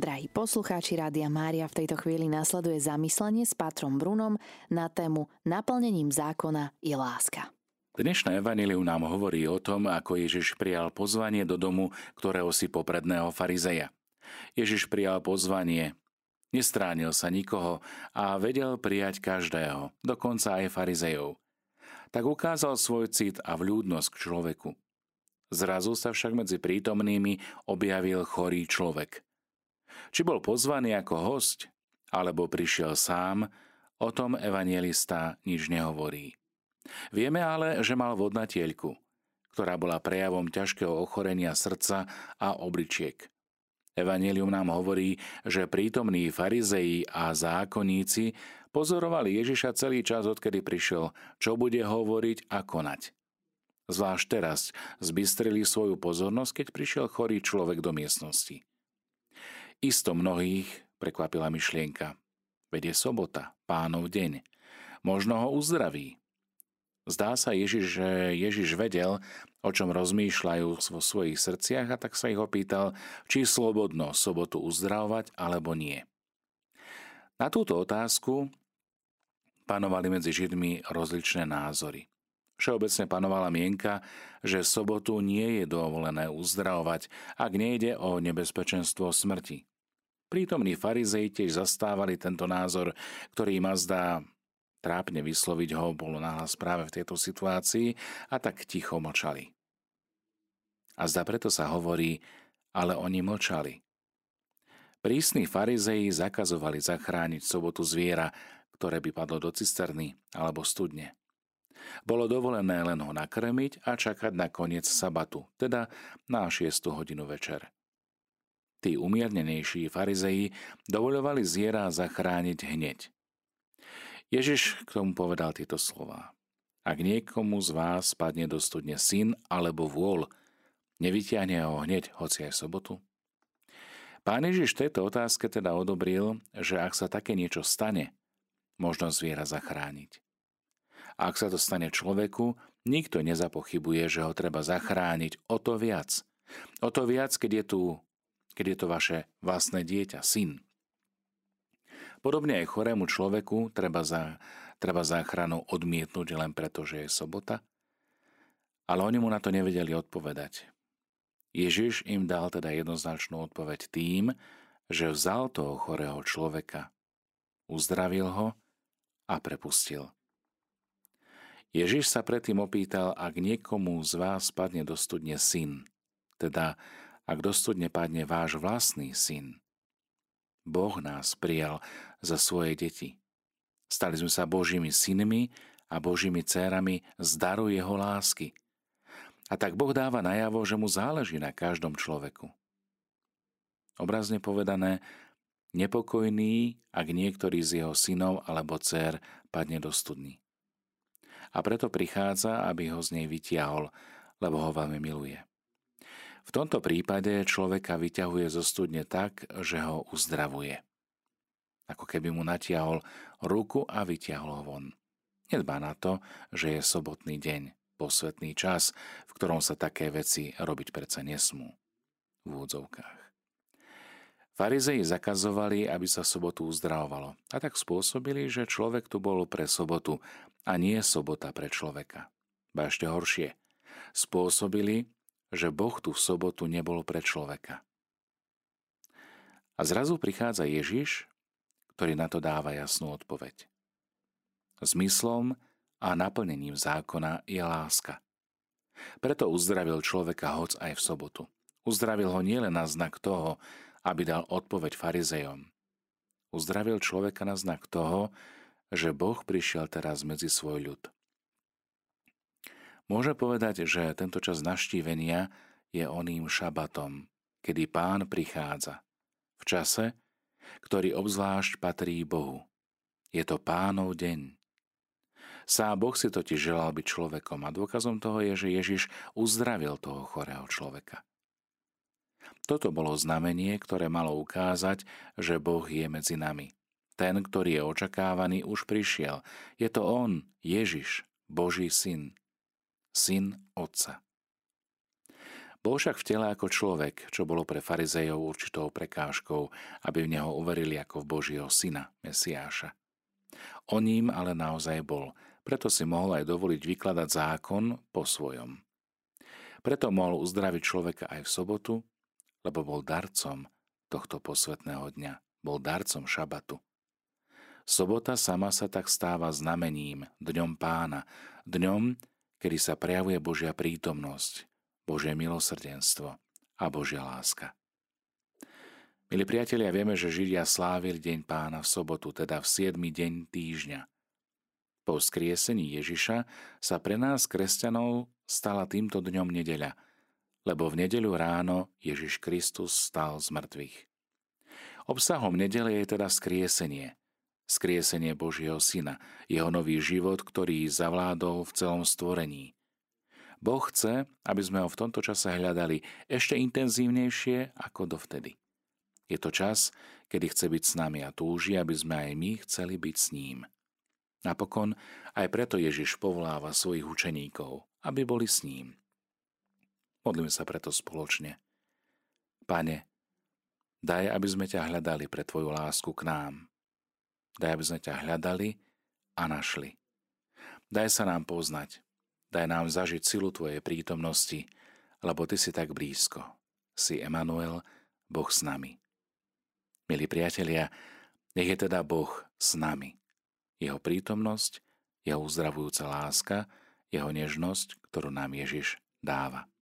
Drahí poslucháči Rádia Mária, v tejto chvíli nasleduje zamyslenie s Patrom Brunom na tému Naplnením zákona je láska. Dnešné evanilium nám hovorí o tom, ako Ježiš prijal pozvanie do domu, ktorého si popredného farizeja. Ježiš prijal pozvanie, nestránil sa nikoho a vedel prijať každého, dokonca aj farizejov. Tak ukázal svoj cit a vľúdnosť k človeku. Zrazu sa však medzi prítomnými objavil chorý človek. Či bol pozvaný ako host, alebo prišiel sám, o tom evangelista nič nehovorí. Vieme ale, že mal vodnatielku, ktorá bola prejavom ťažkého ochorenia srdca a obličiek. Evangelium nám hovorí, že prítomní farizeji a zákonníci pozorovali Ježiša celý čas, odkedy prišiel, čo bude hovoriť a konať. Zvlášť teraz zbystrili svoju pozornosť, keď prišiel chorý človek do miestnosti. Isto mnohých prekvapila myšlienka. Veď je sobota, pánov deň. Možno ho uzdraví. Zdá sa Ježiš, že Ježiš vedel, o čom rozmýšľajú vo svojich srdciach a tak sa ich opýtal, či slobodno sobotu uzdravovať alebo nie. Na túto otázku panovali medzi Židmi rozličné názory. Všeobecne panovala mienka, že sobotu nie je dovolené uzdravovať, ak nejde o nebezpečenstvo smrti. Prítomní farizej tiež zastávali tento názor, ktorý ma zdá trápne vysloviť ho bolo nahlas práve v tejto situácii a tak ticho mlčali. A zda preto sa hovorí, ale oni mlčali. Prísni farizeji zakazovali zachrániť sobotu zviera, ktoré by padlo do cisterny alebo studne. Bolo dovolené len ho nakrmiť a čakať na koniec sabatu, teda na 6 hodinu večer. Tí umiernenejší farizeji dovoľovali zviera zachrániť hneď. Ježiš k tomu povedal tieto slova. Ak niekomu z vás spadne do studne syn alebo vôľ, nevyťahne ho hneď, hoci aj sobotu? Pán Ježiš tejto otázke teda odobril, že ak sa také niečo stane, možno zviera zachrániť. Ak sa to stane človeku, nikto nezapochybuje, že ho treba zachrániť o to viac. O to viac, keď je tu, keď je to vaše vlastné dieťa, syn. Podobne aj chorému človeku treba, za, treba záchranu odmietnúť len preto, že je sobota. Ale oni mu na to nevedeli odpovedať. Ježiš im dal teda jednoznačnú odpoveď tým, že vzal toho chorého človeka, uzdravil ho a prepustil. Ježiš sa predtým opýtal, ak niekomu z vás padne do studne syn, teda ak do studne padne váš vlastný syn. Boh nás prijal za svoje deti. Stali sme sa Božími synmi a Božími dcérami z daru jeho lásky. A tak Boh dáva najavo, že mu záleží na každom človeku. Obrazne povedané, nepokojný, ak niektorý z jeho synov alebo dcer padne do studny a preto prichádza, aby ho z nej vytiahol, lebo ho veľmi miluje. V tomto prípade človeka vyťahuje zo studne tak, že ho uzdravuje. Ako keby mu natiahol ruku a vyťahol ho von. Nedbá na to, že je sobotný deň, posvetný čas, v ktorom sa také veci robiť predsa nesmú. V úvodzovkách. Farizei zakazovali, aby sa sobotu uzdravovalo a tak spôsobili, že človek tu bol pre sobotu a nie sobota pre človeka. Ba ešte horšie. Spôsobili, že Boh tu sobotu nebol pre človeka. A zrazu prichádza Ježiš, ktorý na to dáva jasnú odpoveď. Zmyslom a naplnením zákona je láska. Preto uzdravil človeka hoc aj v sobotu. Uzdravil ho nielen na znak toho, aby dal odpoveď farizejom. Uzdravil človeka na znak toho, že Boh prišiel teraz medzi svoj ľud. Môže povedať, že tento čas naštívenia je oným šabatom, kedy pán prichádza. V čase, ktorý obzvlášť patrí Bohu. Je to pánov deň. Sám Boh si totiž želal byť človekom a dôkazom toho je, že Ježiš uzdravil toho chorého človeka. Toto bolo znamenie, ktoré malo ukázať, že Boh je medzi nami. Ten, ktorý je očakávaný, už prišiel. Je to On, Ježiš, Boží syn. Syn Otca. Bol však v tele ako človek, čo bolo pre farizejov určitou prekážkou, aby v neho uverili ako v Božieho syna, Mesiáša. O ním ale naozaj bol, preto si mohol aj dovoliť vykladať zákon po svojom. Preto mohol uzdraviť človeka aj v sobotu, lebo bol darcom tohto posvetného dňa, bol darcom šabatu. Sobota sama sa tak stáva znamením, dňom pána, dňom, kedy sa prejavuje Božia prítomnosť, Božie milosrdenstvo a Božia láska. Milí priatelia, vieme, že Židia slávili Deň pána v sobotu, teda v 7. deň týždňa. Po skriesení Ježiša sa pre nás, kresťanov, stala týmto dňom nedeľa, lebo v nedeľu ráno Ježiš Kristus stal z mŕtvych. Obsahom nedele je teda skriesenie, skriesenie Božieho Syna, jeho nový život, ktorý zavládol v celom stvorení – Boh chce, aby sme ho v tomto čase hľadali ešte intenzívnejšie ako dovtedy. Je to čas, kedy chce byť s nami a túži, aby sme aj my chceli byť s ním. Napokon aj preto Ježiš povoláva svojich učeníkov, aby boli s ním. Modlíme sa preto spoločne. Pane, daj, aby sme ťa hľadali pre Tvoju lásku k nám. Daj, aby sme ťa hľadali a našli. Daj sa nám poznať, Daj nám zažiť silu Tvojej prítomnosti, lebo Ty si tak blízko. Si Emanuel, Boh s nami. Milí priatelia, nech je teda Boh s nami. Jeho prítomnosť, jeho uzdravujúca láska, jeho nežnosť, ktorú nám Ježiš dáva.